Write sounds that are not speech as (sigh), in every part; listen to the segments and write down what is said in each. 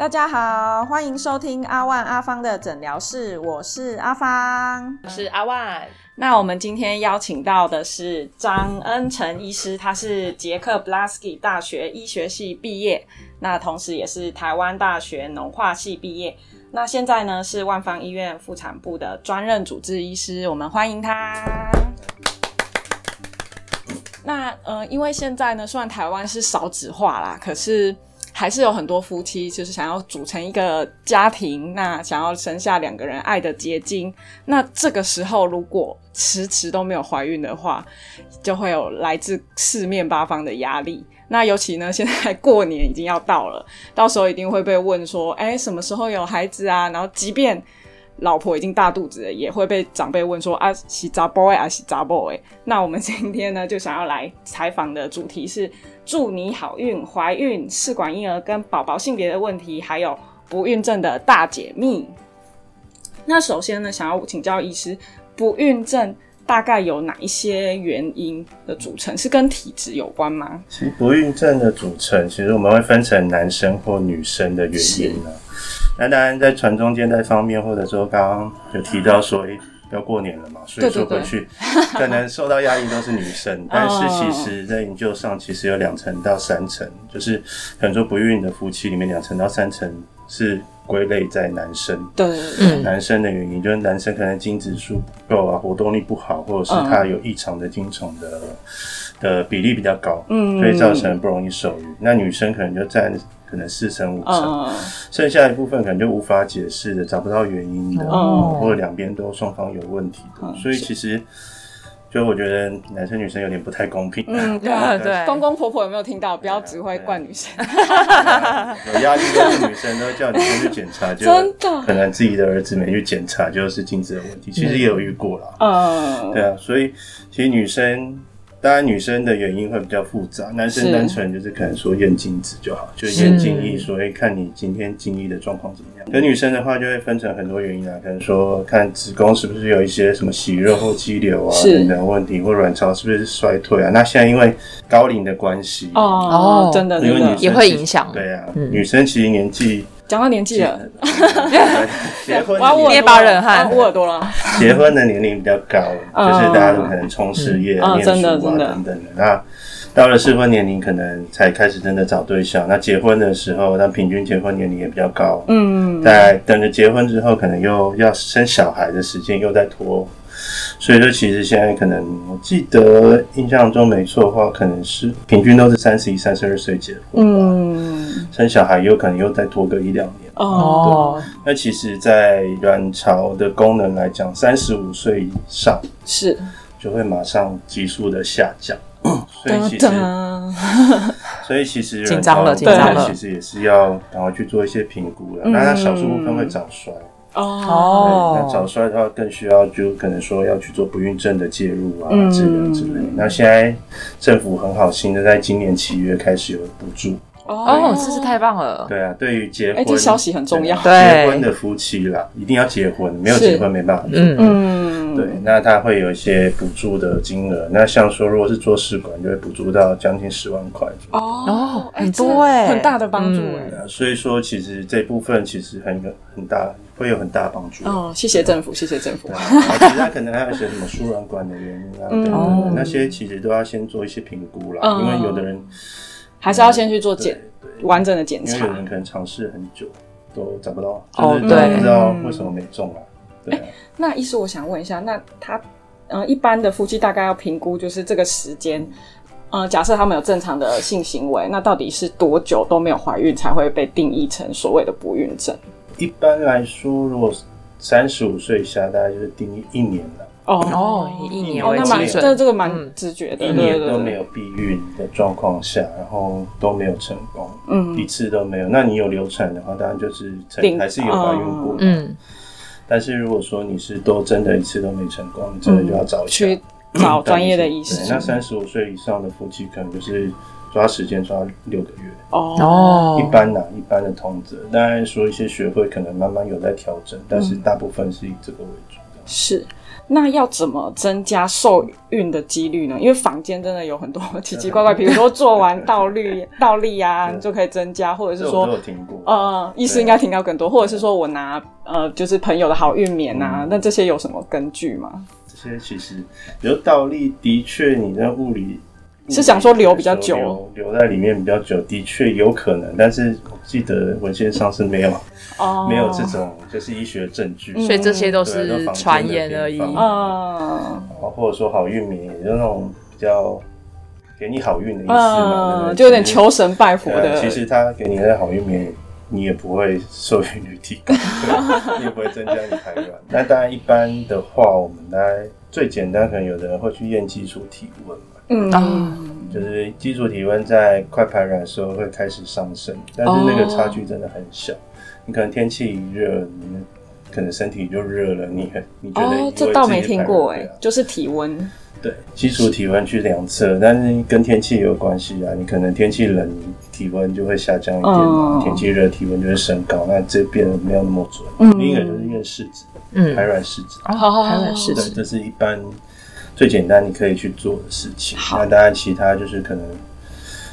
大家好，欢迎收听阿万阿芳的诊疗室，我是阿芳，我是阿万。那我们今天邀请到的是张恩成医师，他是捷克布拉斯基大学医学系毕业，那同时也是台湾大学农化系毕业，那现在呢是万方医院妇产部的专任主治医师，我们欢迎他。那呃，因为现在呢，虽然台湾是少子化啦，可是。还是有很多夫妻就是想要组成一个家庭，那想要生下两个人爱的结晶。那这个时候如果迟迟都没有怀孕的话，就会有来自四面八方的压力。那尤其呢，现在过年已经要到了，到时候一定会被问说：“哎，什么时候有孩子啊？”然后即便老婆已经大肚子了，也会被长辈问说：“啊，是杂 boy 啊，是杂 boy？” 那我们今天呢，就想要来采访的主题是。祝你好运，怀孕、试管婴儿跟宝宝性别的问题，还有不孕症的大解密。那首先呢，想要请教医师，不孕症大概有哪一些原因的组成？是跟体质有关吗？其实不孕症的组成，其实我们会分成男生或女生的原因呢。那当然，在传宗接代方面，或者说刚刚有提到说，诶。要过年了嘛，所以说回去可能受到压力都是女生，(laughs) 但是其实，在研究上其实有两成到三成，就是很多不孕的夫妻里面两成到三成是归类在男生，对，男生的原因就是男生可能精子数不够啊，活动力不好，或者是他有异常的精虫的的比例比较高，嗯，所以造成不容易受孕。那女生可能就占。可能四成五成，剩下一部分可能就无法解释的，找不到原因的，或者两边都双方有问题的，所以其实就我觉得男生女生有点不太公平。嗯，对对，公公婆婆有没有听到？不要只会怪女生，有压力的女生，都叫女生去检查，就可能自己的儿子没去检查，就是精子的问题。其实也有遇过了，嗯，对啊，所以其实女生。当然，女生的原因会比较复杂，男生单纯就是可能说验精子就好，就验精液，所以看你今天精液的状况怎么样。可女生的话就会分成很多原因啊，可能说看子宫是不是有一些什么息肉或肌瘤啊等等问题，或卵巢是不是衰退啊。那现在因为高龄的关系哦，真的，因为也会影响。对啊，女生其实年纪。讲到年纪了，结婚捏把冷汗，捂耳朵了。结婚的年龄比较高，就是大家都可能冲事业、念书啊等等的。那到了适婚年龄，可能才开始真的找对象。那结婚的时候，那平均结婚年龄也比较高。嗯，在等着结婚之后，可能又要生小孩的时间又在拖。所以说，其实现在可能，我记得印象中没错的话，可能是平均都是三十一、三十二岁结婚。嗯，生小孩有可能又再拖个一两年。哦，那其实，在卵巢的功能来讲，三十五岁以上是就会马上急速的下降。(coughs) 所以其实，(laughs) 所以其实紧张了，紧张了，其实也是要赶快去做一些评估了。那它少数部分会早衰。哦，那早衰的话更需要，就可能说要去做不孕症的介入啊，治疗之类。那现在政府很好心的，在今年七月开始有补助。哦，真是太棒了。对啊，对于结婚，这消息很重要。结婚的夫妻啦，一定要结婚，没有结婚没办法。嗯嗯，对，那他会有一些补助的金额。那像说，如果是做试管，就会补助到将近十万块。哦，很多哎，很大的帮助哎。所以说，其实这部分其实很很大。会有很大的帮助。哦，谢谢政府，谢谢政府。其他可能还有些什么输卵管的原因啊，等等，那些其实都要先做一些评估啦，因为有的人还是要先去做检完整的检查，因为有人可能尝试很久都找不到，哦，对，不知道为什么没中啊。对，那医师，我想问一下，那他嗯，一般的夫妻大概要评估就是这个时间，呃，假设他们有正常的性行为，那到底是多久都没有怀孕才会被定义成所谓的不孕症？一般来说，如果三十五岁以下，大概就是定义一年了。哦哦，一年为基准，这这个蛮直觉的。一年都没有避孕的状况下，然后都没有成功，嗯，一次都没有。那你有流产的话，当然就是成还是有怀孕过。嗯，但是如果说你是都真的一次都没成功，真的就要找去找专业的医生。那三十五岁以上的夫妻，可能就是。抓时间抓六个月哦，一般呐，一般的通则。当然说一些学会可能慢慢有在调整，但是大部分是以这个为主。是，那要怎么增加受孕的几率呢？因为坊间真的有很多奇奇怪怪，比如说做完倒立 (laughs) 倒立啊，就可以增加，或者是说，呃，医师应该听到更多，或者是说我拿呃，就是朋友的好运棉啊，那这些有什么根据吗？这些其实，比如倒立，的确你在物理。是想说留比较久，留在里面比较久，的确有可能，但是我记得文献上是没有，哦，没有这种就是医学证据，所以这些都是传言而已，啊，或者说好运棉，就那种比较给你好运的意思嘛，就有点求神拜佛的。其实他给你的好运棉，你也不会受孕率提高，(laughs) 你也不会增加你排卵。那当然一般的话，我们来最简单，可能有的人会去验基础体温。嗯就是基础体温在快排卵的时候会开始上升，但是那个差距真的很小。你可能天气一热，你可能身体就热了，你很你觉得这倒没听过哎，就是体温。对，基础体温去量测，但是跟天气也有关系啊。你可能天气冷，体温就会下降一点嘛；天气热，体温就会升高，那这变得没有那么准。另一个就是验试纸，嗯，排卵试纸，排卵试纸，对，这是一般。最简单你可以去做的事情，那当然其他就是可能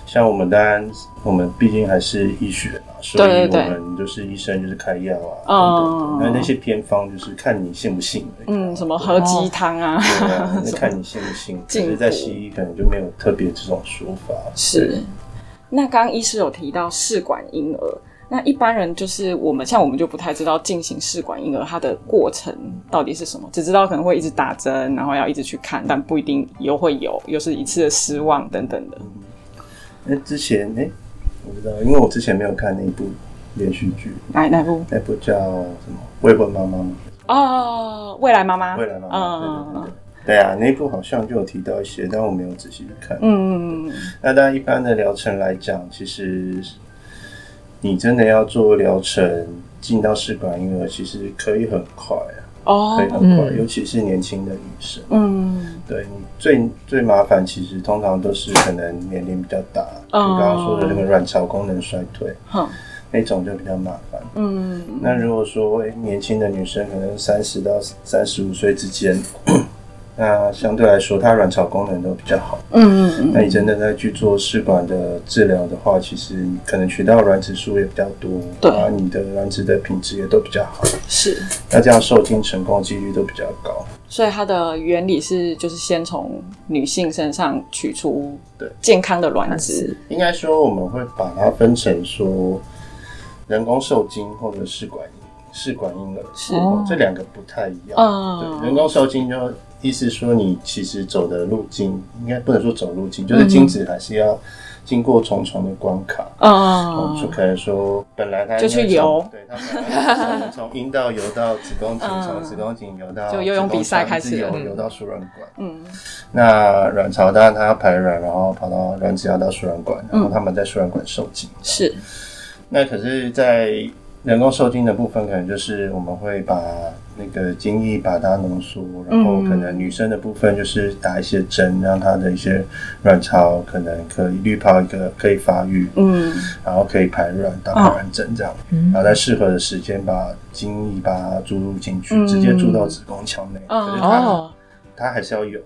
像我们当然我们毕竟还是医学嘛，所以我们就是医生就是开药啊，嗯，那那些偏方就是看你信不信嗯，什么喝鸡汤啊，(laughs) 那看你信不信。其实，在西医可能就没有特别这种说法。是，那刚刚医师有提到试管婴儿。那一般人就是我们，像我们就不太知道进行试管婴儿它的过程到底是什么，只知道可能会一直打针，然后要一直去看，但不一定又会有，又是一次的失望等等的。那之前哎，我不知道，因为我之前没有看那一部连续剧，哪哪部？那部叫什么？未婚妈妈吗？哦，未来妈妈，未来妈妈。嗯，对啊，那部好像就有提到一些，但我没有仔细去看。嗯嗯嗯。那当然，一般的疗程来讲，其实。你真的要做疗程进到试管婴儿，其实可以很快啊，哦，可以很快，尤其是年轻的女生，嗯，对你最最麻烦，其实通常都是可能年龄比较大，就刚刚说的那个卵巢功能衰退，那种就比较麻烦，嗯，那如果说年轻的女生，可能三十到三十五岁之间。那相对来说，它卵巢功能都比较好。嗯嗯嗯。那你真的在去做试管的治疗的话，其实可能取到卵子数也比较多，对，然后你的卵子的品质也都比较好。是。那这样受精成功几率都比较高。所以它的原理是，就是先从女性身上取出对健康的卵子。应该说，我们会把它分成说人工受精或者试管试管婴儿，是这两个不太一样。嗯。对，人工受精就。意思说，你其实走的路径应该不能说走路径，就是精子还是要经过重重的关卡。嗯，就可能说，本来它就去游，对，它从阴道游到子宫颈，从子宫颈游到就游泳比赛开始游，游到输卵管。嗯，那卵巢当然它要排卵，然后跑到卵子要到输卵管，然后他们在输卵管受精。是，那可是，在人工受精的部分，可能就是我们会把那个精液把它浓缩，然后可能女生的部分就是打一些针，让她的一些卵巢可能可以滤泡一个可以发育，嗯，然后可以排卵，打排卵针这样，然后在适合的时间把精液把它注入进去，直接注到子宫腔内，可是它它还是要有。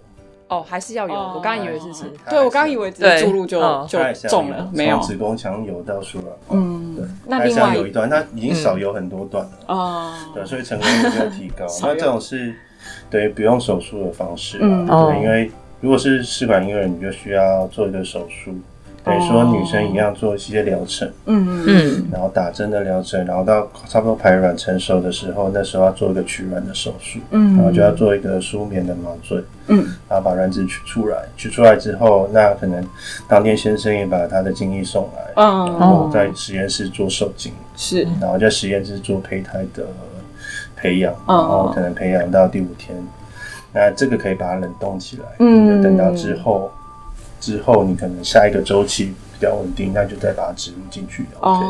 哦，还是要有。我刚刚以为是，对我刚刚以为直接注入就就中了，没有。子宫腔有到输卵。管，嗯，对，那另外有一段，它已经少有很多段了，哦，对，所以成功率要提高。那这种是对不用手术的方式，嗯，对，因为如果是试管婴儿，你就需要做一个手术。等于说女生一样做一些疗程，嗯嗯，然后打针的疗程，然后到差不多排卵成熟的时候，那时候要做一个取卵的手术，嗯，然后就要做一个舒眠的麻醉，嗯，然后把卵子取出来，取出来之后，那可能当天先生也把他的精液送来，嗯，然后在实验室做受精，是，然后在实验室做胚胎的培养，然后可能培养到第五天，那这个可以把它冷冻起来，嗯，就等到之后。之后你可能下一个周期比较稳定，那就再把它植入进去。OK，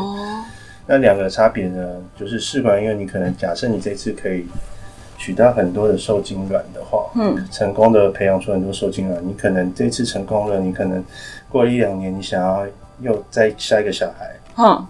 那两个差别呢，就是试管因为，你可能假设你这次可以取到很多的受精卵的话，嗯，成功的培养出很多受精卵，你可能这次成功了，你可能过一两年，你想要又再下一个小孩，嗯，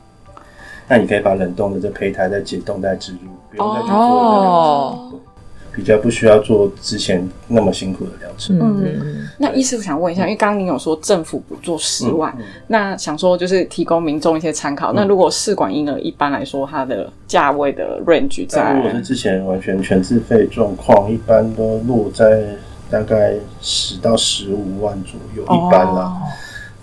那你可以把冷冻的这胚胎再解冻再植入，不用再去做那个。比较不需要做之前那么辛苦的疗程。嗯，那医师我想问一下，因为刚刚您有说政府补助十万，那想说就是提供民众一些参考。那如果试管婴儿一般来说，它的价位的 range 在？如果是之前完全全自费状况，一般都落在大概十到十五万左右，一般啦。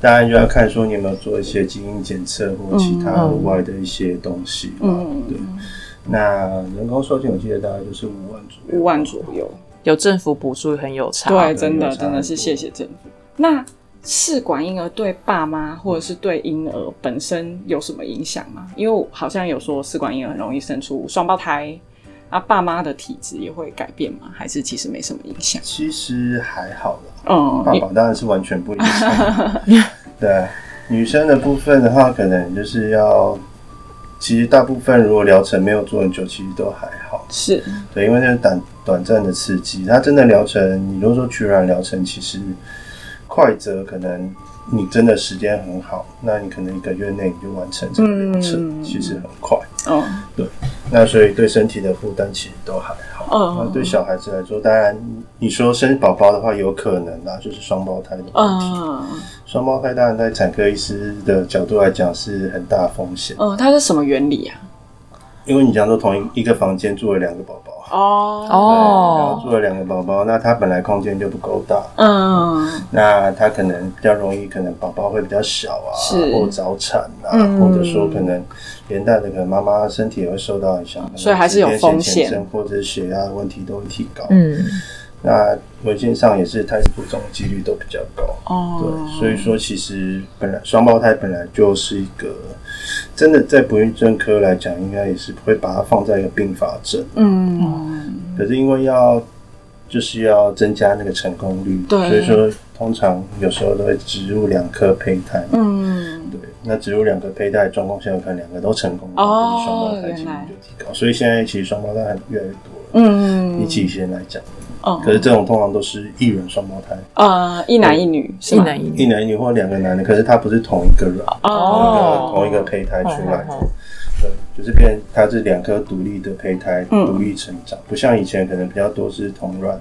当然就要看说你有没有做一些基因检测或其他额外的一些东西嗯，对。那人工受精，我记得大概就是五万左右。五万左右，有政府补助很有差。对，真的真的是谢谢政府。那试管婴儿对爸妈或者是对婴儿本身有什么影响吗？因为好像有说试管婴儿很容易生出双胞胎，啊，爸妈的体质也会改变吗？还是其实没什么影响？其实还好了。嗯，爸爸当然是完全不影响。(laughs) 对，女生的部分的话，可能就是要。其实大部分如果疗程没有做很久，其实都还好。是对，因为那是短短暂的刺激。它真的疗程，你如果说取卵疗程，其实快则可能你真的时间很好，那你可能一个月内你就完成这个疗程，其实很快。哦，对。那所以对身体的负担其实都还好。嗯，那对小孩子来说，当然你说生宝宝的话，有可能啦，就是双胞胎的问题。双胞胎当然在产科医师的角度来讲是很大风险。嗯，它是什么原理啊？因为你讲说同一一个房间住了两个宝宝。哦哦，然后住了两个宝宝，那他本来空间就不够大。嗯，那他可能比较容易，可能宝宝会比较小啊，或早产啊，或者说可能。连带的可能妈妈身体也会受到影响，所以还是有风险，或者是血压问题都会提高。嗯，那文献上也是胎死腹中的几率都比较高。哦，对，所以说其实本来双胞胎本来就是一个真的在不孕症科来讲，应该也是会把它放在一个并发症。嗯，可是因为要就是要增加那个成功率，所以说通常有时候都会植入两颗胚胎。嗯。对那植入两个胚胎状况下，可能两个都成功，哦，双胞胎几率就提高。所以现在其实双胞胎越来越多了。嗯，比起以前来讲，哦，可是这种通常都是一卵双胞胎，啊，一男一女，一男一女，一男一女或两个男的，可是他不是同一个人，同一个同一个胚胎出来的，对，就是变它是两颗独立的胚胎独立成长，不像以前可能比较多是同卵，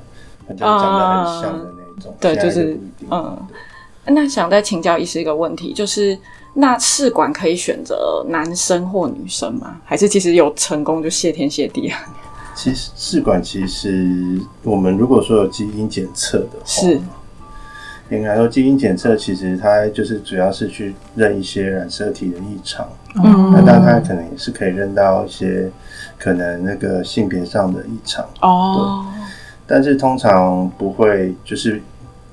长得很像的那种，对，就是嗯。那想再请教医师一个问题，就是。那试管可以选择男生或女生吗？还是其实有成功就谢天谢地啊？其实试管其实我们如果说有基因检测的话，是。应该说基因检测其实它就是主要是去认一些染色体的异常，嗯，那当然它可能也是可以认到一些可能那个性别上的异常哦，但是通常不会就是。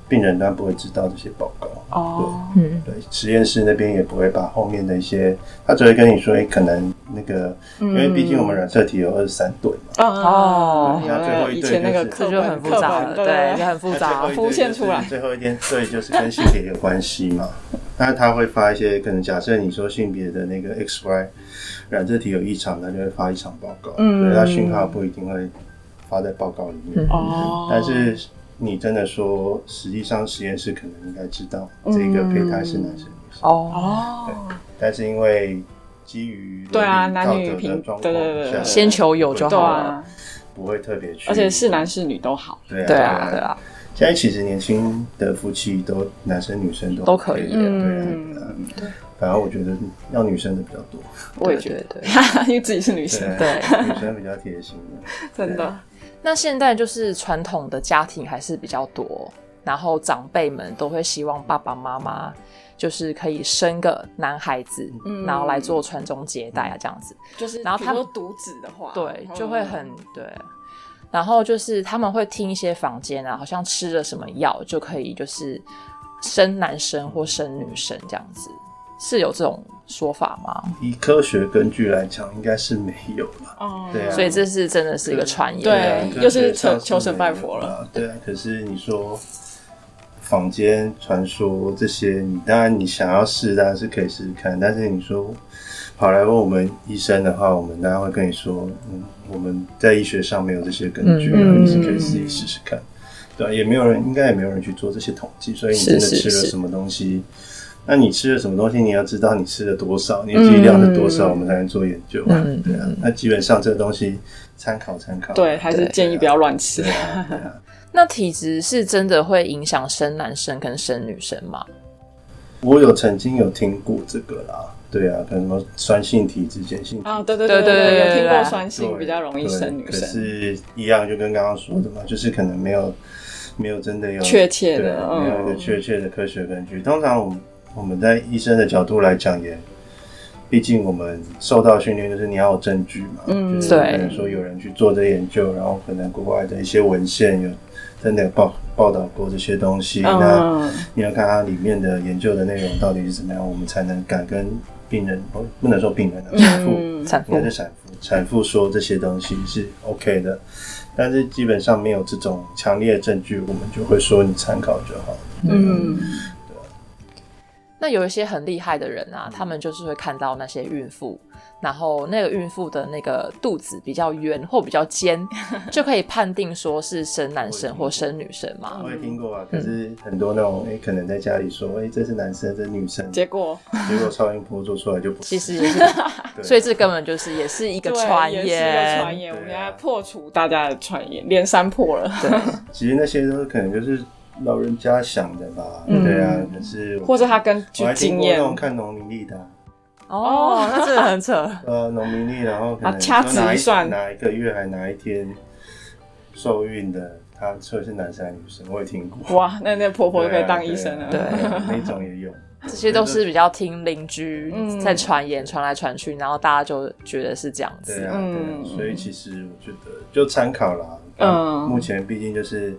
病人他不会知道这些报告哦，对，嗯，对，实验室那边也不会把后面的一些，他只会跟你说，哎，可能那个，因为毕竟我们染色体有二十三对嘛，哦，那最后一对那个课就很复杂，对，很复杂，浮现出来，最后一天对，就是跟性别有关系嘛，(laughs) 但是他会发一些，可能假设你说性别的那个 X Y 染色体有异常，他就会发一场报告，嗯，所以他讯号不一定会发在报告里面，哦，但是。你真的说，实际上实验室可能应该知道这个胚胎是男生女生。哦，对，但是因为基于对啊男女平对对对，先求有就好了，不会特别去，而且是男是女都好，对啊对啊对啊。现在其实年轻的夫妻都男生女生都都可以，对对。反而我觉得要女生的比较多，我也觉得，对，(laughs) 因为自己是女生，对，女生比较贴心的，(laughs) 真的。那现在就是传统的家庭还是比较多，然后长辈们都会希望爸爸妈妈就是可以生个男孩子，然后来做传宗接代啊，这样子。就是，然后他们独子的话，对，就会很对。然后就是他们会听一些房间啊，好像吃了什么药就可以就是生男生或生女生这样子。是有这种说法吗？以科学根据来讲，应该是没有了。哦，对啊，所以这是真的是一个传言，对，又是求求神拜佛了。对啊，可是你说坊间传说这些，你当然你想要试，当然是可以试试看。但是你说跑来问我们医生的话，我们当然会跟你说，嗯，我们在医学上没有这些根据，你是可以自己试试看。对，也没有人，应该也没有人去做这些统计，所以你真的吃了什么东西？那你吃了什么东西？你要知道你吃了多少，你的剂量是多少，我们才能做研究啊。对啊，那基本上这个东西参考参考。对，还是建议不要乱吃。(laughs) 那体质是真的会影响生男生跟生女生吗？我有曾经有听过这个啦。对啊，可能什么酸性体质、碱性啊，对对对对，有听过酸性比较容易生女生。可是，一样就跟刚刚说的嘛，就是可能没有没有真的有确切的，没有一个确切的科学根据。通常我们我们在医生的角度来讲，也毕竟我们受到训练，就是你要有证据嘛。嗯，对。可能说有人去做这研究，然后可能国外的一些文献有真的报报道过这些东西，那你要看它里面的研究的内容到底是怎么样，我们才能敢跟。病人不不能说病人的产妇，产妇应该是产妇。产妇说这些东西是 OK 的，但是基本上没有这种强烈的证据，我们就会说你参考就好。嗯，对。那有一些很厉害的人啊，他们就是会看到那些孕妇。然后那个孕妇的那个肚子比较圆或比较尖，(laughs) 就可以判定说是生男生或生女生嘛。我也听过啊，可是很多那种哎，可能在家里说哎，这是男生，这是女生，结果？结果超音波做出来就不，其实 (laughs) 也是，所以这根本就是也是一个传言，传言，我们要破除大家的传言，连三破了。对，其实那些都是可能就是老人家想的吧，对啊，可是或者他跟我经验，那种看农民历的。哦，那真的很扯。(laughs) 呃，农民历，然后可能哪一算哪一个月还哪一天受孕的，他测是男生还是女生，我也听过。哇，那那婆婆就可以当医生了。对，那种也有。这些都是比较听邻居在传言，传来传去，然后大家就觉得是这样子。对啊，对。所以其实我觉得就参考啦。嗯，目前毕竟就是。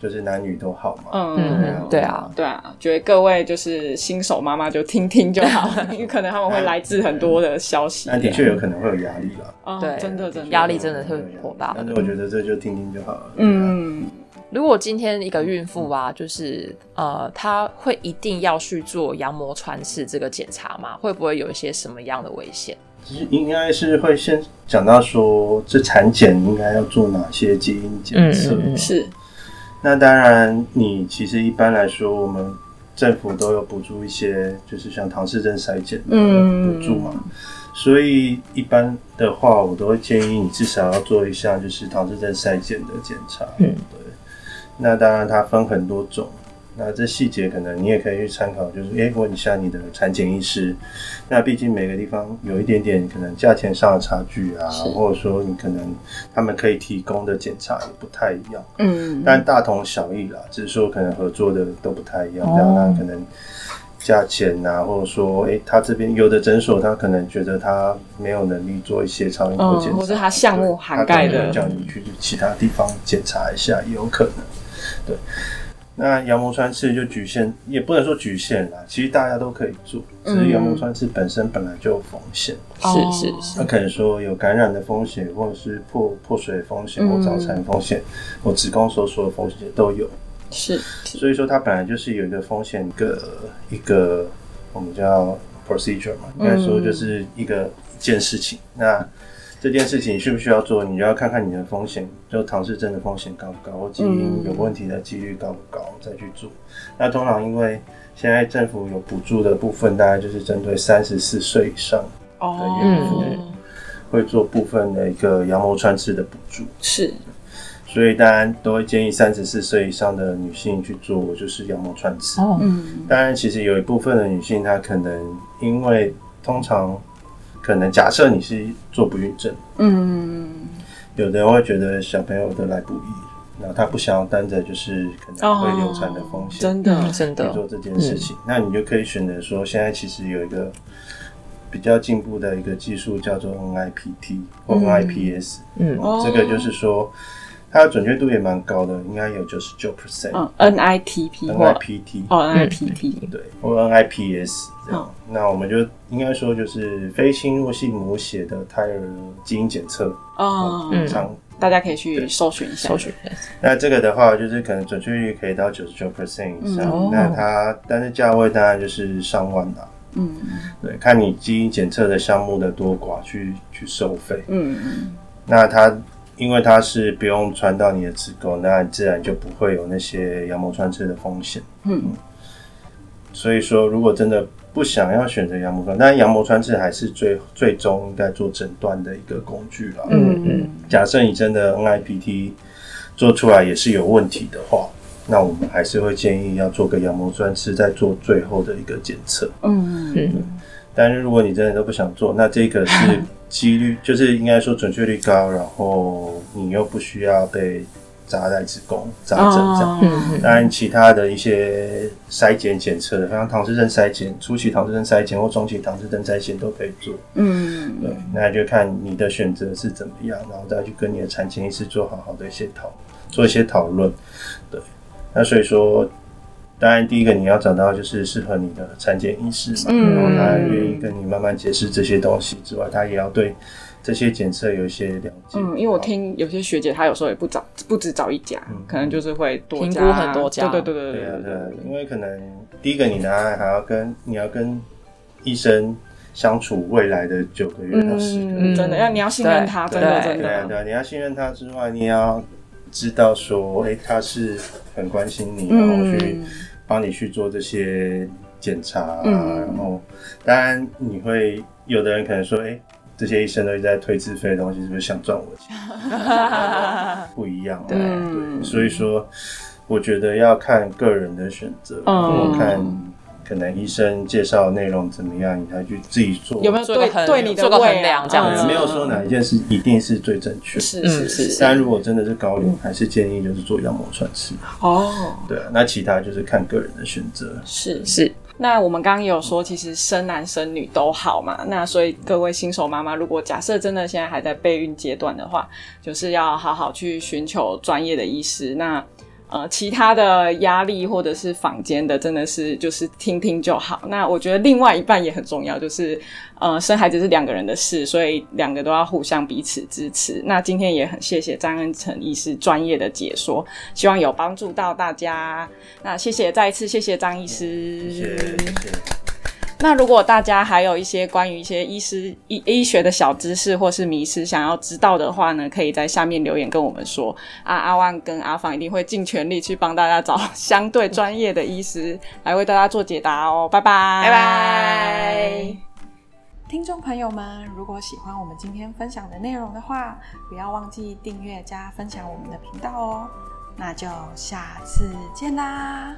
就是男女都好嘛，嗯，对啊，对啊，觉得各位就是新手妈妈就听听就好，(laughs) 因为可能他们会来自很多的消息，那的确有可能会有压力了，对，真的真的压力真的会颇大，但是我觉得这就听听就好了。嗯，如果今天一个孕妇啊，就是呃，她会一定要去做羊膜穿刺这个检查吗？会不会有一些什么样的危险？其实应该是会先讲到说，这产检应该要做哪些基因检测？是。那当然，你其实一般来说，我们政府都有补助一些，就是像唐氏症筛检的补助嘛。所以一般的话，我都会建议你至少要做一项就是唐氏症筛检的检查。嗯，对。那当然，它分很多种。那这细节可能你也可以去参考，就是诶问一下你的产检医师。那毕竟每个地方有一点点可能价钱上的差距啊，或者说你可能他们可以提供的检查也不太一样。嗯，但大同小异啦，只是说可能合作的都不太一样。这样那可能价钱啊，或者说哎他这边有的诊所他可能觉得他没有能力做一些超音波检查，或者他项目涵盖的，叫你去其他地方检查一下也有可能。对。那羊膜穿刺就局限，也不能说局限啦，其实大家都可以做，只是羊膜穿刺本身本来就有风险，是是是，那可能说有感染的风险，或者是破破水风险，或早产风险，或子宫收缩的风险都有，是，所以说它本来就是有一个风险，一个一个我们叫 procedure 嘛，应该说就是一个一件事情，那。这件事情需不需要做？你就要看看你的风险，就唐氏症的风险高不高，或基因有问题的几率高不高，再去做。那通常因为现在政府有补助的部分，大概就是针对三十四岁以上的孕妇，会做部分的一个羊膜穿刺的补助。是，所以当然都会建议三十四岁以上的女性去做，就是羊膜穿刺。哦，嗯。当然，其实有一部分的女性，她可能因为通常。可能假设你是做不孕症，嗯，有的人会觉得小朋友的来不易，然后他不想要担着就是可能会流产的风险，真的真的。做这件事情，那你就可以选择说，现在其实有一个比较进步的一个技术叫做 NIPT 或 NIPS，嗯，这个就是说。它的准确度也蛮高的，应该有九十九 percent。嗯，N I T P，N I P T，哦，N I P T，对，或 N I P S 这样。那我们就应该说就是非侵入性母血的胎儿基因检测。哦，常，大家可以去搜寻一下。搜寻。那这个的话，就是可能准确率可以到九十九 percent 以上。那它，但是价位当然就是上万啦。嗯，对，看你基因检测的项目的多寡去去收费。嗯嗯。那它。因为它是不用穿到你的子宫，那自然就不会有那些羊膜穿刺的风险。嗯，所以说，如果真的不想要选择羊膜穿，但羊膜穿刺还是最最终应该做诊断的一个工具了。嗯嗯。假设你真的 NIPT 做出来也是有问题的话，那我们还是会建议要做个羊膜穿刺，再做最后的一个检测。嗯嗯。但是如果你真的都不想做，那这个是几率，(laughs) 就是应该说准确率高，然后你又不需要被。扎在子宫扎针这样，当然其他的一些筛检检测，像唐氏症筛检、初期唐氏症筛检或中期唐氏症筛检都可以做。嗯，对，那就看你的选择是怎么样，然后再去跟你的产前医师做好好的一些讨，做一些讨论。对，那所以说，当然第一个你要找到就是适合你的产检医师嘛，然后他愿意跟你慢慢解释这些东西之外，他也要对。这些检测有一些了解，嗯，因为我听有些学姐她有时候也不找，不止找一家，可能就是会多评估很多家，对对对对对对，因为可能第一个你答案还要跟你要跟医生相处未来的九个月到十个月，真的要你要信任他，真的真的，对，你要信任他之外，你要知道说，哎，他是很关心你，然后去帮你去做这些检查，然后当然你会有的人可能说，哎。这些医生都在推自费的东西，是不是想赚我钱？(laughs) 不一样，对，所以说，我觉得要看个人的选择，嗯，看可能医生介绍内容怎么样，你才去自己做，有没有对对你做个衡量？这样子没有说哪一件事一定是最正确，是是是。但如果真的是高龄，还是建议就是做羊膜穿刺。哦，对啊，那其他就是看个人的选择，是是。那我们刚刚也有说，其实生男生女都好嘛。那所以各位新手妈妈，如果假设真的现在还在备孕阶段的话，就是要好好去寻求专业的医师。那呃，其他的压力或者是坊间的，真的是就是听听就好。那我觉得另外一半也很重要，就是呃，生孩子是两个人的事，所以两个都要互相彼此支持。那今天也很谢谢张恩成医师专业的解说，希望有帮助到大家。那谢谢再一次谢谢张医师。那如果大家还有一些关于一些医师医医学的小知识或是迷思想要知道的话呢，可以在下面留言跟我们说。啊，阿万跟阿芳一定会尽全力去帮大家找相对专业的医师来为大家做解答哦。拜拜，拜拜。听众朋友们，如果喜欢我们今天分享的内容的话，不要忘记订阅加分享我们的频道哦。那就下次见啦。